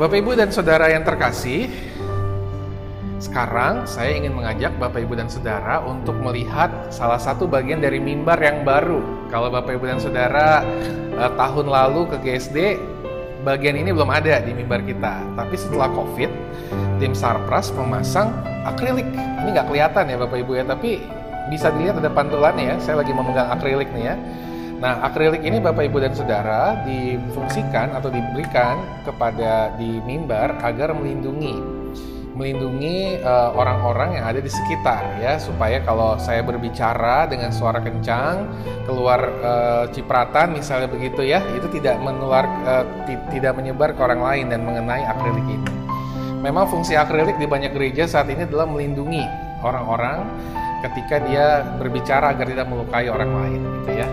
Bapak Ibu dan Saudara yang terkasih, sekarang saya ingin mengajak Bapak Ibu dan Saudara untuk melihat salah satu bagian dari mimbar yang baru. Kalau Bapak Ibu dan Saudara eh, tahun lalu ke GSD, bagian ini belum ada di mimbar kita. Tapi setelah COVID, tim Sarpras memasang akrilik. Ini nggak kelihatan ya Bapak Ibu ya, tapi bisa dilihat ada pantulannya ya. Saya lagi memegang akrilik nih ya. Nah, akrilik ini Bapak Ibu dan Saudara difungsikan atau diberikan kepada di mimbar agar melindungi melindungi eh, orang-orang uh, yang ada di sekitar ya supaya kalau saya berbicara dengan suara kencang keluar uh, cipratan misalnya begitu ya itu tidak menular uh, tidak menyebar ke orang lain dan mengenai akrilik ini. Memang fungsi akrilik di banyak gereja saat ini adalah melindungi orang-orang ketika dia berbicara agar tidak melukai orang lain gitu ya.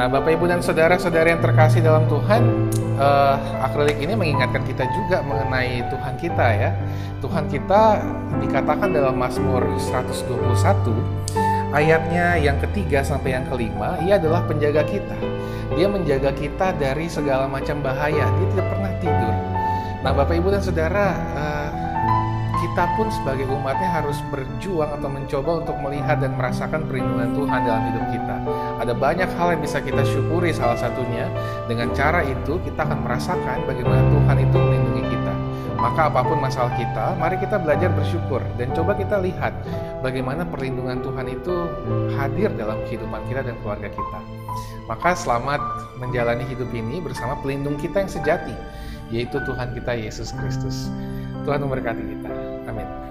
Nah, Bapak Ibu dan saudara-saudara yang terkasih dalam Tuhan, uh, akrilik ini mengingatkan kita juga mengenai Tuhan kita ya. Tuhan kita dikatakan dalam Mazmur 121 ayatnya yang ketiga sampai yang kelima, ia adalah penjaga kita. Dia menjaga kita dari segala macam bahaya. Dia tidak pernah tidur. Nah, Bapak Ibu dan Saudara, uh, kita pun sebagai umatnya harus berjuang atau mencoba untuk melihat dan merasakan perlindungan Tuhan dalam hidup kita. Ada banyak hal yang bisa kita syukuri salah satunya. Dengan cara itu kita akan merasakan bagaimana Tuhan itu melindungi kita. Maka apa pun masalah kita, mari kita belajar bersyukur dan coba kita lihat bagaimana perlindungan Tuhan itu hadir dalam kehidupan kita dan keluarga kita. Maka selamat menjalani hidup ini bersama pelindung kita yang sejati, yaitu Tuhan kita Yesus Kristus. Tuhan memberkati kita. Amin.